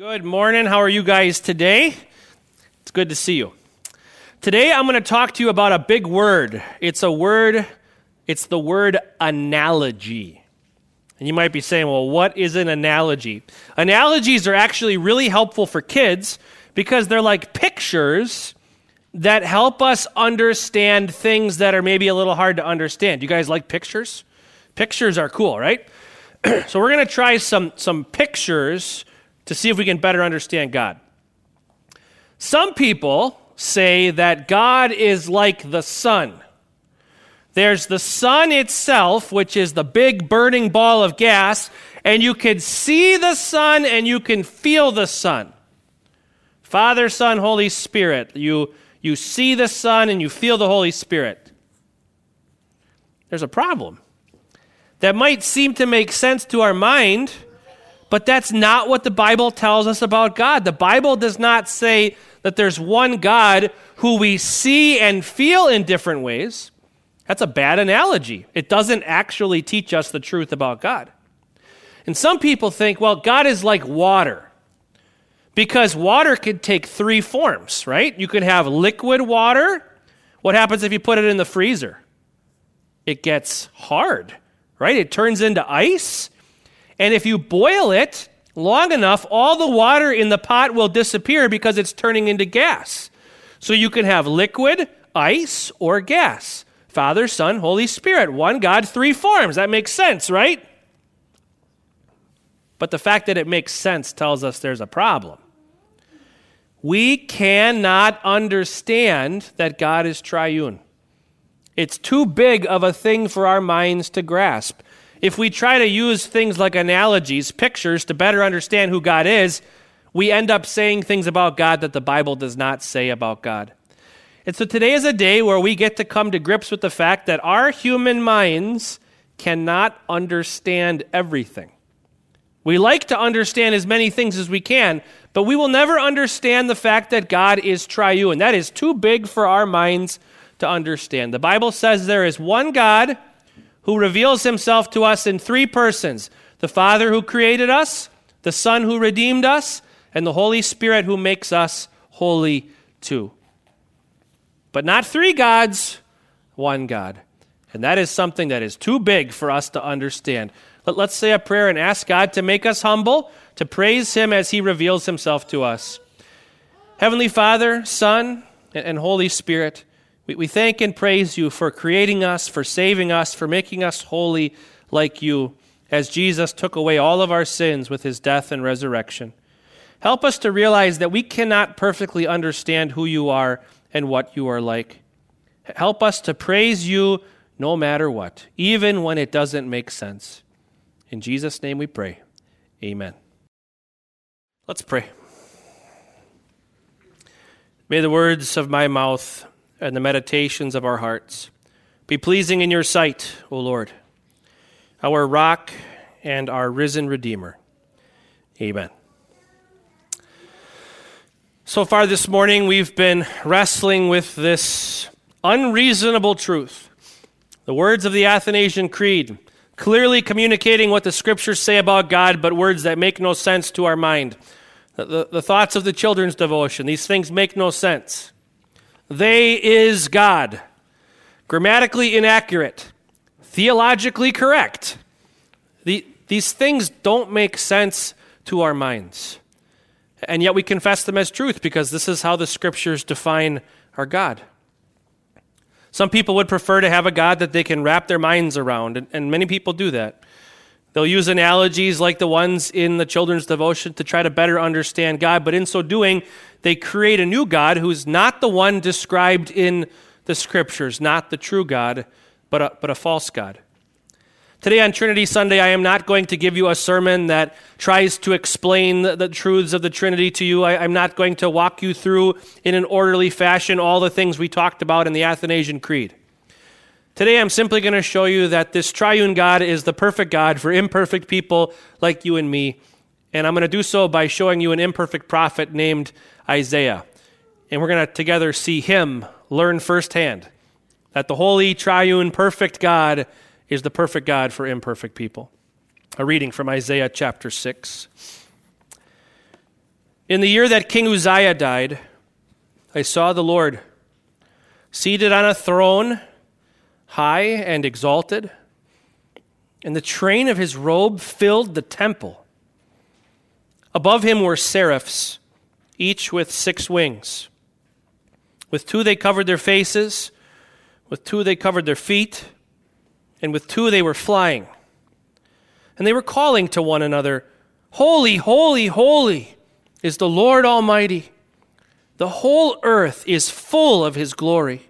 Good morning. How are you guys today? It's good to see you. Today I'm going to talk to you about a big word. It's a word, it's the word analogy. And you might be saying, well, what is an analogy? Analogies are actually really helpful for kids because they're like pictures that help us understand things that are maybe a little hard to understand. You guys like pictures? Pictures are cool, right? so we're going to try some, some pictures to see if we can better understand God. Some people say that God is like the sun. There's the sun itself, which is the big burning ball of gas, and you can see the sun and you can feel the sun. Father, Son, Holy Spirit. You, you see the sun and you feel the Holy Spirit. There's a problem. That might seem to make sense to our mind but that's not what the Bible tells us about God. The Bible does not say that there's one God who we see and feel in different ways. That's a bad analogy. It doesn't actually teach us the truth about God. And some people think, well, God is like water. Because water could take three forms, right? You could have liquid water. What happens if you put it in the freezer? It gets hard, right? It turns into ice. And if you boil it long enough, all the water in the pot will disappear because it's turning into gas. So you can have liquid, ice, or gas. Father, Son, Holy Spirit. One God, three forms. That makes sense, right? But the fact that it makes sense tells us there's a problem. We cannot understand that God is triune. It's too big of a thing for our minds to grasp if we try to use things like analogies, pictures, to better understand who God is, we end up saying things about God that the Bible does not say about God. And so today is a day where we get to come to grips with the fact that our human minds cannot understand everything. We like to understand as many things as we can, but we will never understand the fact that God is triune. That is too big for our minds to understand. The Bible says there is one God who reveals himself to us in three persons the Father who created us, the Son who redeemed us, and the Holy Spirit who makes us holy too. But not three gods, one God. And that is something that is too big for us to understand. But let's say a prayer and ask God to make us humble, to praise Him as He reveals Himself to us. Heavenly Father, Son, and Holy Spirit, we, we thank and praise you for creating us, for saving us, for making us holy like you, as Jesus took away all of our sins with his death and resurrection. Help us to realize that we cannot perfectly understand who you are and what you are like. Help us to praise you no matter what, even when it doesn't make sense. In Jesus' name we pray. Amen. Let's pray. May the words of my mouth and the meditations of our hearts be pleasing in your sight, O Lord, our rock and our risen Redeemer. Amen. So far this morning, we've been wrestling with this unreasonable truth. The words of the Athanasian Creed, clearly communicating what the scriptures say about God, but words that make no sense to our mind. The, the, the thoughts of the children's devotion, these things make no sense. They is God. Grammatically inaccurate, theologically correct. The, these things don't make sense to our minds. And yet we confess them as truth because this is how the scriptures define our God. Some people would prefer to have a God that they can wrap their minds around, and, and many people do that. They'll use analogies like the ones in the children's devotion to try to better understand God, but in so doing, they create a new God who's not the one described in the scriptures, not the true God, but a, but a false God. Today on Trinity Sunday, I am not going to give you a sermon that tries to explain the, the truths of the Trinity to you. I, I'm not going to walk you through in an orderly fashion all the things we talked about in the Athanasian Creed. Today, I'm simply going to show you that this triune God is the perfect God for imperfect people like you and me. And I'm going to do so by showing you an imperfect prophet named Isaiah. And we're going to together see him learn firsthand that the holy, triune, perfect God is the perfect God for imperfect people. A reading from Isaiah chapter 6. In the year that King Uzziah died, I saw the Lord seated on a throne, high and exalted, and the train of his robe filled the temple. Above him were seraphs, each with six wings. With two they covered their faces, with two they covered their feet, and with two they were flying. And they were calling to one another, Holy, holy, holy is the Lord Almighty. The whole earth is full of his glory.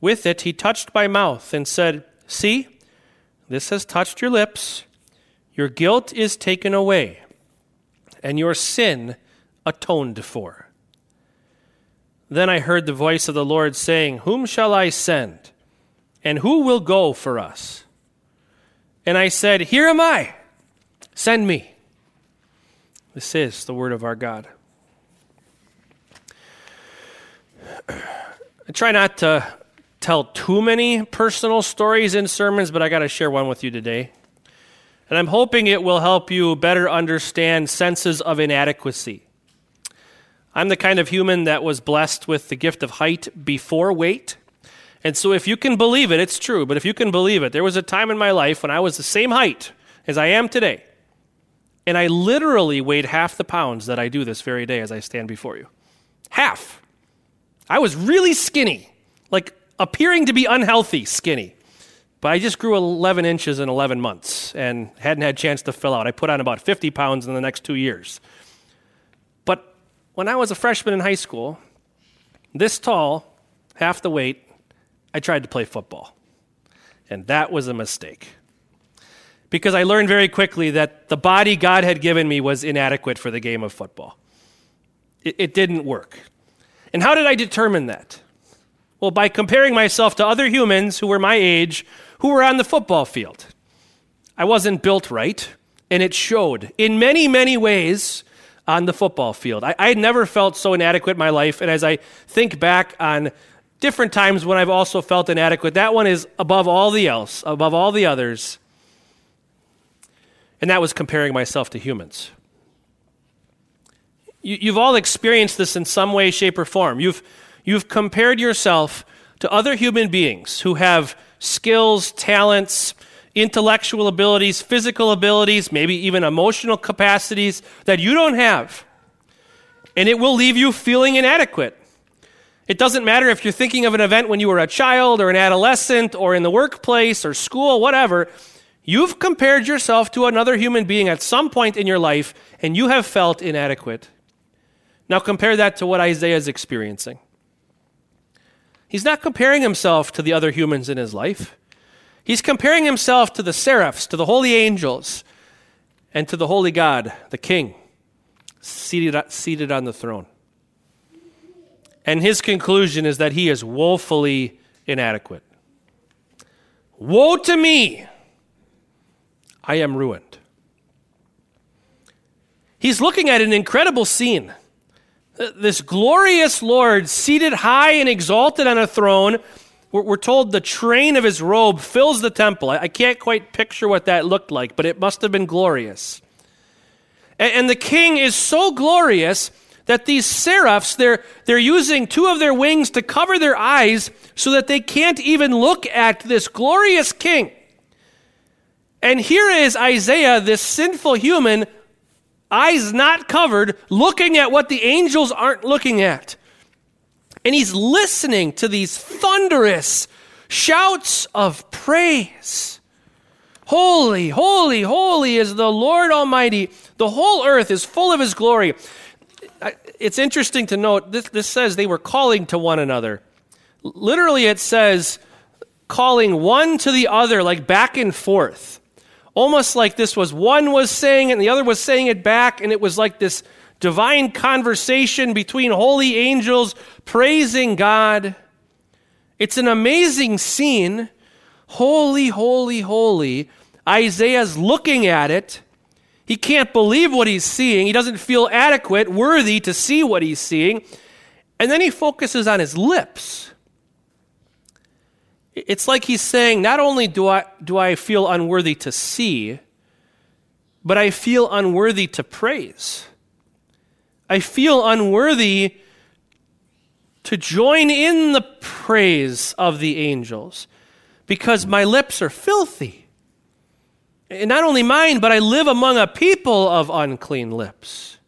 With it he touched my mouth and said, See, this has touched your lips. Your guilt is taken away, and your sin atoned for. Then I heard the voice of the Lord saying, Whom shall I send? And who will go for us? And I said, Here am I. Send me. This is the word of our God. I try not to tell too many personal stories in sermons, but I got to share one with you today. And I'm hoping it will help you better understand senses of inadequacy. I'm the kind of human that was blessed with the gift of height before weight. And so, if you can believe it, it's true, but if you can believe it, there was a time in my life when I was the same height as I am today. And I literally weighed half the pounds that I do this very day as I stand before you. Half. I was really skinny, like appearing to be unhealthy skinny. But I just grew 11 inches in 11 months and hadn't had a chance to fill out. I put on about 50 pounds in the next two years. But when I was a freshman in high school, this tall, half the weight, I tried to play football. And that was a mistake. Because I learned very quickly that the body God had given me was inadequate for the game of football. It, it didn't work. And how did I determine that? Well, by comparing myself to other humans who were my age who were on the football field. I wasn't built right, and it showed in many, many ways on the football field. I, I had never felt so inadequate in my life, and as I think back on different times when I've also felt inadequate, that one is above all the else, above all the others. And that was comparing myself to humans. You, you've all experienced this in some way, shape, or form. You've You've compared yourself to other human beings who have skills, talents, intellectual abilities, physical abilities, maybe even emotional capacities that you don't have. And it will leave you feeling inadequate. It doesn't matter if you're thinking of an event when you were a child or an adolescent or in the workplace or school, whatever. You've compared yourself to another human being at some point in your life and you have felt inadequate. Now compare that to what Isaiah is experiencing. He's not comparing himself to the other humans in his life. He's comparing himself to the seraphs, to the holy angels, and to the holy God, the King, seated, seated on the throne. And his conclusion is that he is woefully inadequate. Woe to me! I am ruined. He's looking at an incredible scene this glorious Lord seated high and exalted on a throne. We're, told the train of his robe fills the temple. I can't quite picture what that looked like, but it must have been glorious. And, the king is so glorious that these seraphs, they're, they're using two of their wings to cover their eyes so that they can't even look at this glorious king. And here is Isaiah, this sinful human, eyes not covered, looking at what the angels aren't looking at. And he's listening to these thunderous shouts of praise. Holy, holy, holy is the Lord Almighty. The whole earth is full of his glory. It's interesting to note this, this says they were calling to one another. Literally, it says calling one to the other, like back and forth. Almost like this was one was saying it and the other was saying it back, and it was like this divine conversation between holy angels praising God. It's an amazing scene. Holy, holy, holy. Isaiah's looking at it. He can't believe what he's seeing. He doesn't feel adequate, worthy to see what he's seeing. And then he focuses on his lips. It's like he's saying, not only do I, do I feel unworthy to see, but I feel unworthy to praise. I feel unworthy to join in the praise of the angels because my lips are filthy. And not only mine, but I live among a people of unclean lips.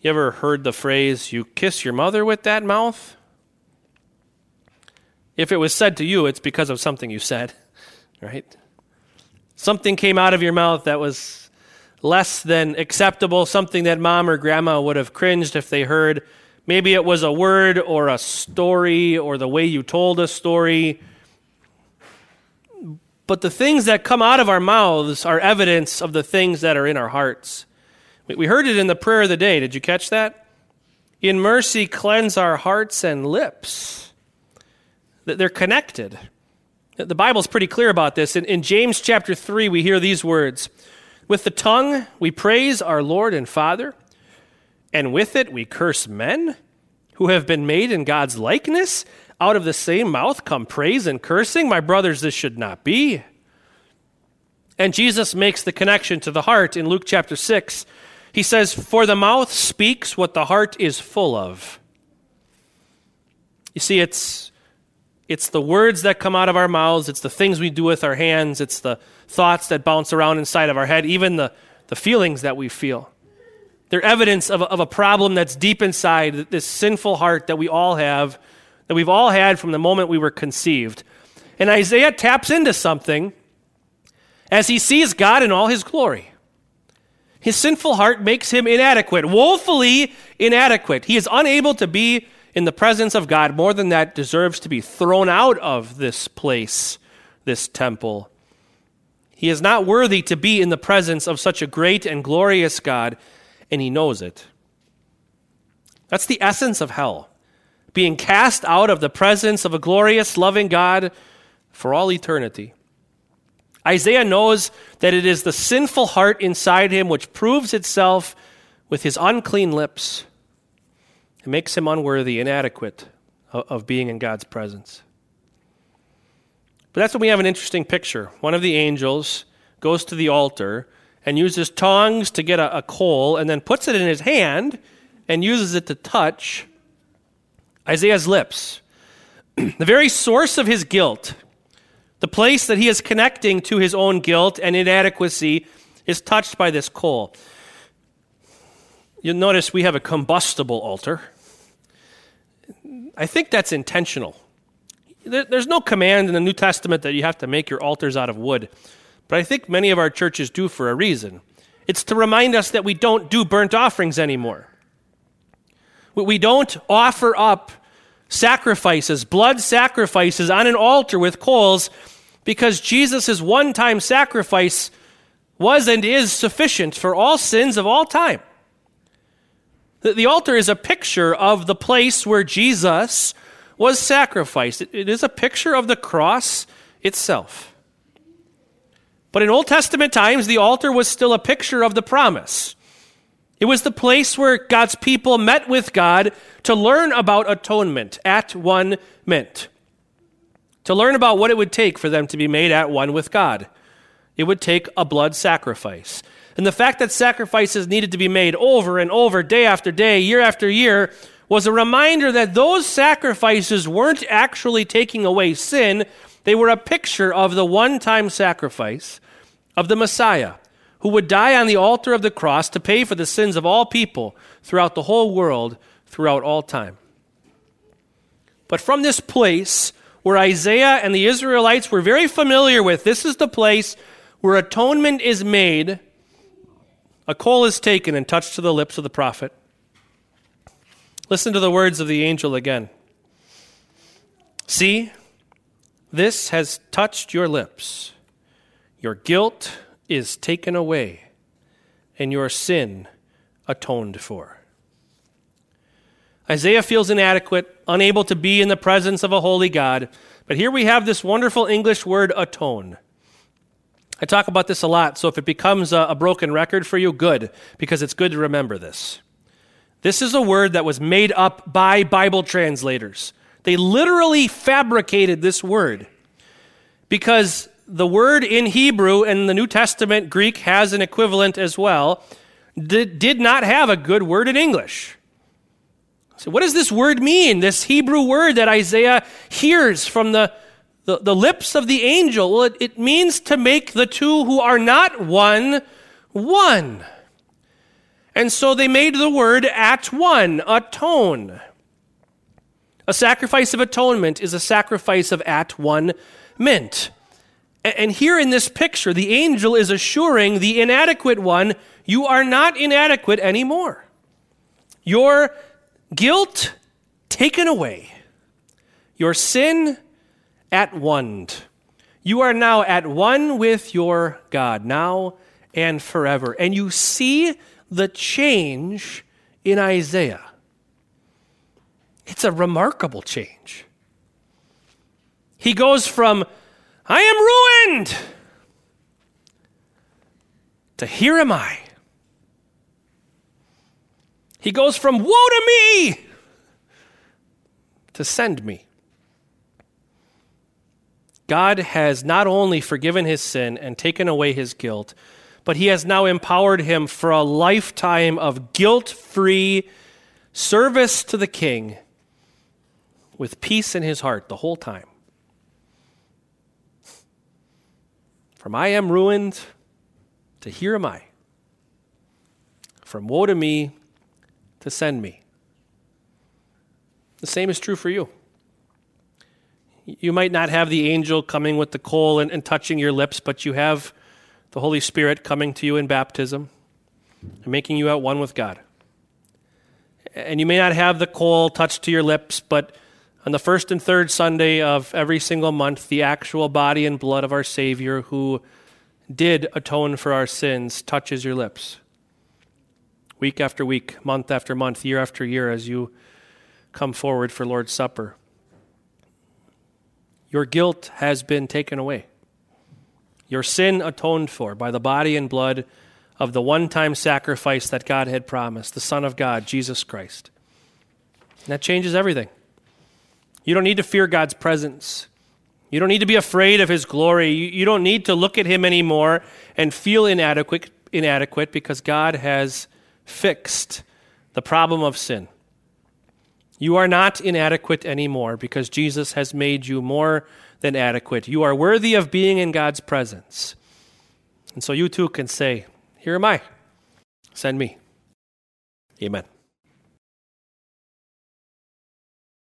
You ever heard the phrase, you kiss your mother with that mouth? If it was said to you, it's because of something you said, right? Something came out of your mouth that was less than acceptable, something that mom or grandma would have cringed if they heard. Maybe it was a word or a story or the way you told a story. But the things that come out of our mouths are evidence of the things that are in our hearts. We heard it in the prayer of the day. Did you catch that? In mercy, cleanse our hearts and lips. They're connected. The Bible's pretty clear about this. In, in James chapter 3, we hear these words With the tongue we praise our Lord and Father, and with it we curse men who have been made in God's likeness. Out of the same mouth come praise and cursing. My brothers, this should not be. And Jesus makes the connection to the heart in Luke chapter 6 he says, For the mouth speaks what the heart is full of. You see, it's, it's the words that come out of our mouths, it's the things we do with our hands, it's the thoughts that bounce around inside of our head, even the, the feelings that we feel. They're evidence of a, of a problem that's deep inside, this sinful heart that we all have, that we've all had from the moment we were conceived. And Isaiah taps into something as he sees God in all his glory. His sinful heart makes him inadequate, woefully inadequate. He is unable to be in the presence of God. More than that, deserves to be thrown out of this place, this temple. He is not worthy to be in the presence of such a great and glorious God, and he knows it. That's the essence of hell being cast out of the presence of a glorious, loving God for all eternity. Isaiah knows that it is the sinful heart inside him which proves itself with his unclean lips. It makes him unworthy, inadequate uh, of being in God's presence. But that's when we have an interesting picture. One of the angels goes to the altar and uses tongs to get a, a coal and then puts it in his hand and uses it to touch Isaiah's lips. the very source of his guilt the place that he is connecting to his own guilt and inadequacy is touched by this coal. You'll notice we have a combustible altar. I think that's intentional. There's no command in the New Testament that you have to make your altars out of wood, but I think many of our churches do for a reason. It's to remind us that we don't do burnt offerings anymore. We don't offer up sacrifices, blood sacrifices on an altar with coals because Jesus' one time sacrifice was and is sufficient for all sins of all time. The, the altar is a picture of the place where Jesus was sacrificed, it, it is a picture of the cross itself. But in Old Testament times, the altar was still a picture of the promise. It was the place where God's people met with God to learn about atonement at one meant. To learn about what it would take for them to be made at one with God. It would take a blood sacrifice. And the fact that sacrifices needed to be made over and over, day after day, year after year, was a reminder that those sacrifices weren't actually taking away sin. They were a picture of the one time sacrifice of the Messiah who would die on the altar of the cross to pay for the sins of all people throughout the whole world, throughout all time. But from this place where Isaiah and the Israelites were very familiar with, this is the place where atonement is made, a coal is taken and touched to the lips of the prophet. Listen to the words of the angel again. See, this has touched your lips. Your guilt is taken away, and your sin atoned for. Isaiah feels inadequate, unable to be in the presence of a holy God, but here we have this wonderful English word atone. I talk about this a lot, so if it becomes a, a, broken record for you, good, because it's good to remember this. This is a word that was made up by Bible translators. They literally fabricated this word because the word in Hebrew and the New Testament Greek has an equivalent as well, did, did not have a good word in English. So, what does this word mean? This Hebrew word that Isaiah hears from the, the, the lips of the angel? Well, it, it means to make the two who are not one, one. And so they made the word at one, atone. A sacrifice of atonement is a sacrifice of at one mint. And here in this picture, the angel is assuring the inadequate one, you are not inadequate anymore. Your guilt taken away, your sin at one. You are now at one with your God, now and forever. And you see the change in Isaiah. It's a remarkable change. He goes from I am ruined. To here am I. He goes from woe to me to send me. God has not only forgiven his sin and taken away his guilt, but he has now empowered him for a lifetime of guilt free service to the king with peace in his heart the whole time. From I am ruined to here am I. From woe to me to send me. The same is true for you. You might not have the angel coming with the coal and, and touching your lips, but you have the Holy Spirit coming to you in baptism and making you at one with God. And you may not have the coal touched to your lips, but on the first and third Sunday of every single month, the actual body and blood of our Savior, who did atone for our sins, touches your lips. Week after week, month after month, year after year, as you come forward for Lord's Supper. Your guilt has been taken away. Your sin atoned for by the body and blood of the one time sacrifice that God had promised, the Son of God, Jesus Christ. And that changes everything. You don't need to fear God's presence. You don't need to be afraid of his glory. You, don't need to look at him anymore and feel inadequate, inadequate because God has fixed the problem of sin. You are not inadequate anymore because Jesus has made you more than adequate. You are worthy of being in God's presence. And so you too can say, Here am I. Send me. Amen.